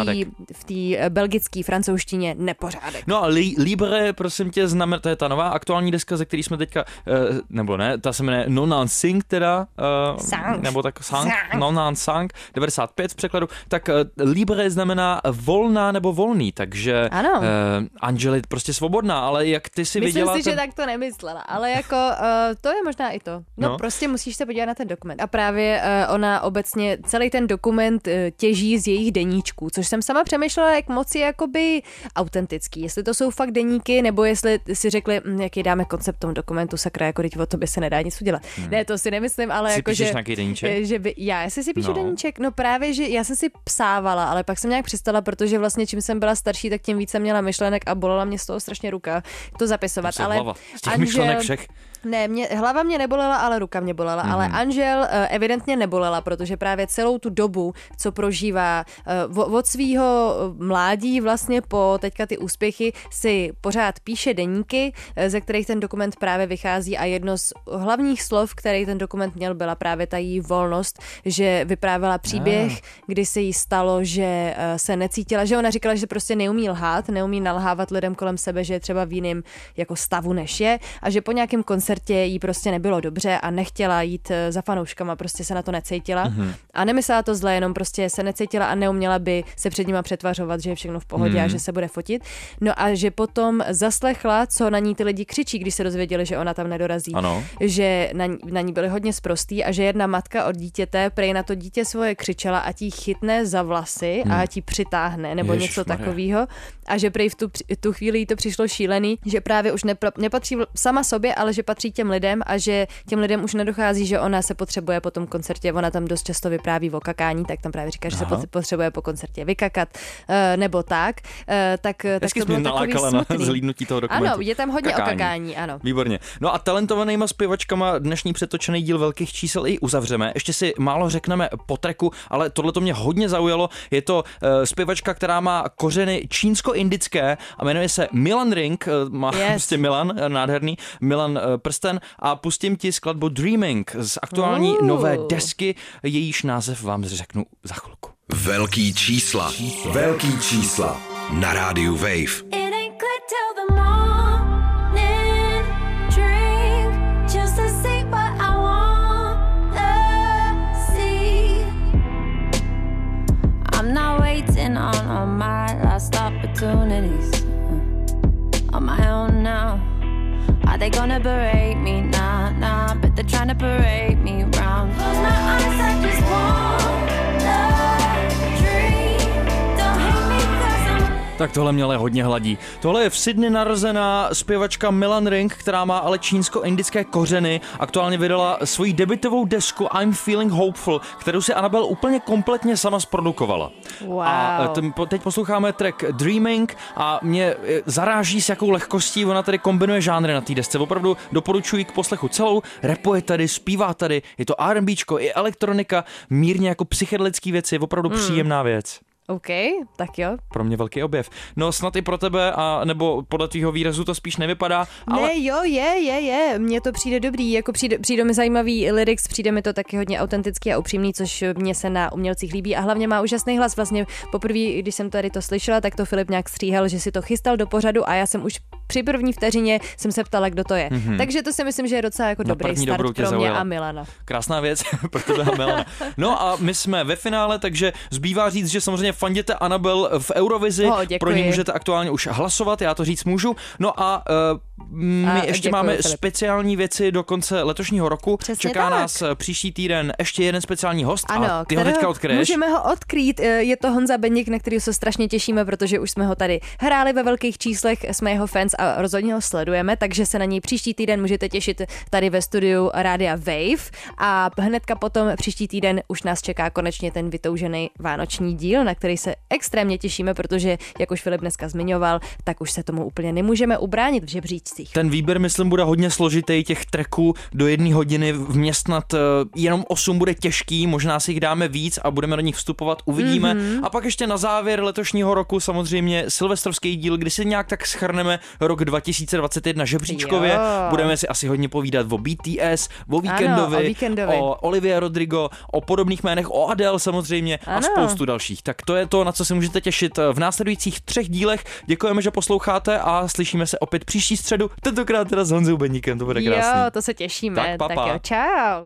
v eh, belgické francouzštině nepořádek. No a li, Libre, prosím tě, znamená, to je ta nová aktuální deska, ze který jsme teďka, uh, nebo ne, ta se jmenuje Non Sing teda, uh, Sang. nebo tak Sang, Sang. Non Sang, 95 v překladu, tak uh, Libre znamená volná nebo volný, takže Ano. uh, Angel je prostě svobodná, ale jak ty si Myslím viděla si, ten... že tak to nemyslela, ale jako uh, to je možná i to. No, No. no prostě musíš se podívat na ten dokument. A právě uh, ona obecně celý ten dokument uh, těží z jejich deníčků, což jsem sama přemýšlela, jak moc je jakoby autentický. Jestli to jsou fakt deníky, nebo jestli si řekli, hm, jaký dáme koncept tomu dokumentu, sakra, jako teď o tobě se nedá nic udělat. Hmm. Ne, to si nemyslím, ale Si jako, že, nějaký deníček? eh, že by, já, jestli si píšu No. deníček, no právě, že já jsem si psávala, ale pak jsem nějak přestala, protože vlastně čím jsem byla starší, tak tím víc jsem měla myšlenek a bolela mě z toho strašně ruka to zapisovat. Se ale hlava. Z těch myšlenek všech. Ne, mě, hlava mě nebolela, ale ruka mě bolela. Mm-hmm. Ale Angel uh, evidentně nebolela, protože právě celou tu dobu, co prožívá uh, od svého mládí vlastně po teďka ty úspěchy, si pořád píše deníky, eh, ze kterých ten dokument právě vychází a jedno z hlavních slov, který ten dokument měl, byla právě ta její volnost, že vyprávěla příběh, kdy se jí stalo, že eh, se necítila, že ona říkala, že prostě neumí lhát, neumí nalhávat lidem kolem sebe, že je třeba v jiném jako stavu než je a že po nějakém koncertě jí prostě nebylo dobře a nechtěla jít eh, za fanouškama, prostě se na to necítila Mhm. a nemyslela to zle, jenom prostě se necítila a neuměla by se před nima přetvařovat, že je všechno v pohodě Mhm. a že se bude fotit. No a že potom zaslechla, co na ní ty lidi křičí, když se dozvěděli, že ona tam nedorazí Ano. že na, ní- na ní byli hodně sprostý a že jedna matka od dítěte prej na to dítě svoje křičela a ti chytne za vlasy a ti přitáhne nebo něco Ježišmarja. takového a že prej v tu, tu chvíli jí to přišlo šílený, že právě už nepro, nepatří sama sobě, ale že patří těm lidem a že těm lidem už nedochází, že ona se potřebuje po tom koncertě, ona tam dost často vypráví o kakání, tak tam právě říká, že se Aha. pot- potřebuje po koncertě vykakat eh, nebo tak, eh, tak, tak Hezky to bylo takový na smutný. zhlídnutí toho dokumentu. Ano, je tam hodně o kakání, ano. Výborně. No a talentovanýma zpěvačkama dnešní přetočený díl velkých čísel i uzavřeme. Ještě si málo řekneme po treku, ale tohle to mě hodně zaujalo. Je to zpěvačka, která má kořeny čínsko-indické a jmenuje se Milan Ring, má Yes. prostě Milan, eh, nádherný, Milan uh, Prsten a pustím ti skladbu Dreaming z aktuální Uh. nové desky, jejíž název vám řeknu za chvilku. Velký čísla. Velký čísla. Na rádiu Wave. Are they gonna berate me? Nah, nah, but they're trying to parade me round. Close my eyes, I just wanna Tak tohle mě ale hodně hladí. Tohle je v Sydney narozená zpěvačka Milan Ring, která má ale čínsko-indické kořeny. Aktuálně vydala svoji debitovou desku I'm Feeling Hopeful, kterou si Anabel úplně kompletně sama zprodukovala. Wow. A teď posloucháme track Dreaming a mě e, zaráží s jakou lehkostí ona tady kombinuje žánry na té desce. Opravdu doporučuji k poslechu celou. Rapuje tady, zpívá tady, je to R&Bčko i elektronika, mírně jako psychedelický věci, opravdu Hmm. příjemná věc. OK, tak jo. Pro mě velký objev. No snad i pro tebe, a nebo podle tvýho výrazu to spíš nevypadá, ale Ne, jo, je, je, je, mně to přijde dobrý, jako přijde, přijde mi zajímavý lyrics, přijde mi to taky hodně autentický a upřímný, což mě se na umělcích líbí a hlavně má úžasný hlas. Vlastně poprvé, když jsem tady to slyšela, tak to Filip nějak stříhal, že si to chystal do pořadu a já jsem už při první vteřině jsem se ptala, kdo to je. Mm-hmm. Takže to si myslím, že je docela jako Na dobrý start pro mě zaujala. a Milana. krásná věc pro tebe a Milana. No a my jsme ve finále, takže zbývá říct, že samozřejmě fanděte Anabel v Eurovizi, O, děkuji. pro ní můžete aktuálně už hlasovat, já to říct můžu. No a uh, my A ještě děkuji, máme Filip. speciální věci do konce letošního roku. Přesně Čeká tak. nás eh, příští týden ještě jeden speciální host Ano, a ty ho teďka odkryješ. Můžeme ho odkrýt. Eh, Je to Honza Beník, na který se strašně těšíme, protože už jsme ho tady hráli ve velkých číslech, jsme jeho fans a rozhodně ho sledujeme, takže se na něj příští týden můžete těšit tady ve studiu Rádia Wave a hnedka potom příští týden už nás čeká konečně ten vytoužený vánoční díl, na který se extrémně těšíme, protože, jak už Filip dneska zmiňoval, tak už se tomu úplně nemůžeme ubránit v žebříčcích. Ten výběr, myslím, bude hodně složitý, těch tracků do jedné hodiny vměstnat eh, jenom 8 bude těžký, možná si jich dáme víc a budeme do nich vstupovat, uvidíme. Mhm. Mm-hmm. A pak ještě na závěr letošního roku samozřejmě silvestrovský díl, kdy si nějak tak schrneme rok rok 2021 žebříčkově. Jo. Budeme si asi hodně povídat o BTS, o Weekendovi, o Weekendovi. o Olivia Rodrigo, o podobných jménech, o Adele samozřejmě a Ano. spoustu dalších. Tak to je to, na co se můžete těšit v následujících třech dílech. Děkujeme, že posloucháte a slyšíme se opět příští středu, tentokrát teda s Honzou Beníkem, to bude krásný. Jo, to se těšíme. Tak, pa, tak jo, čau.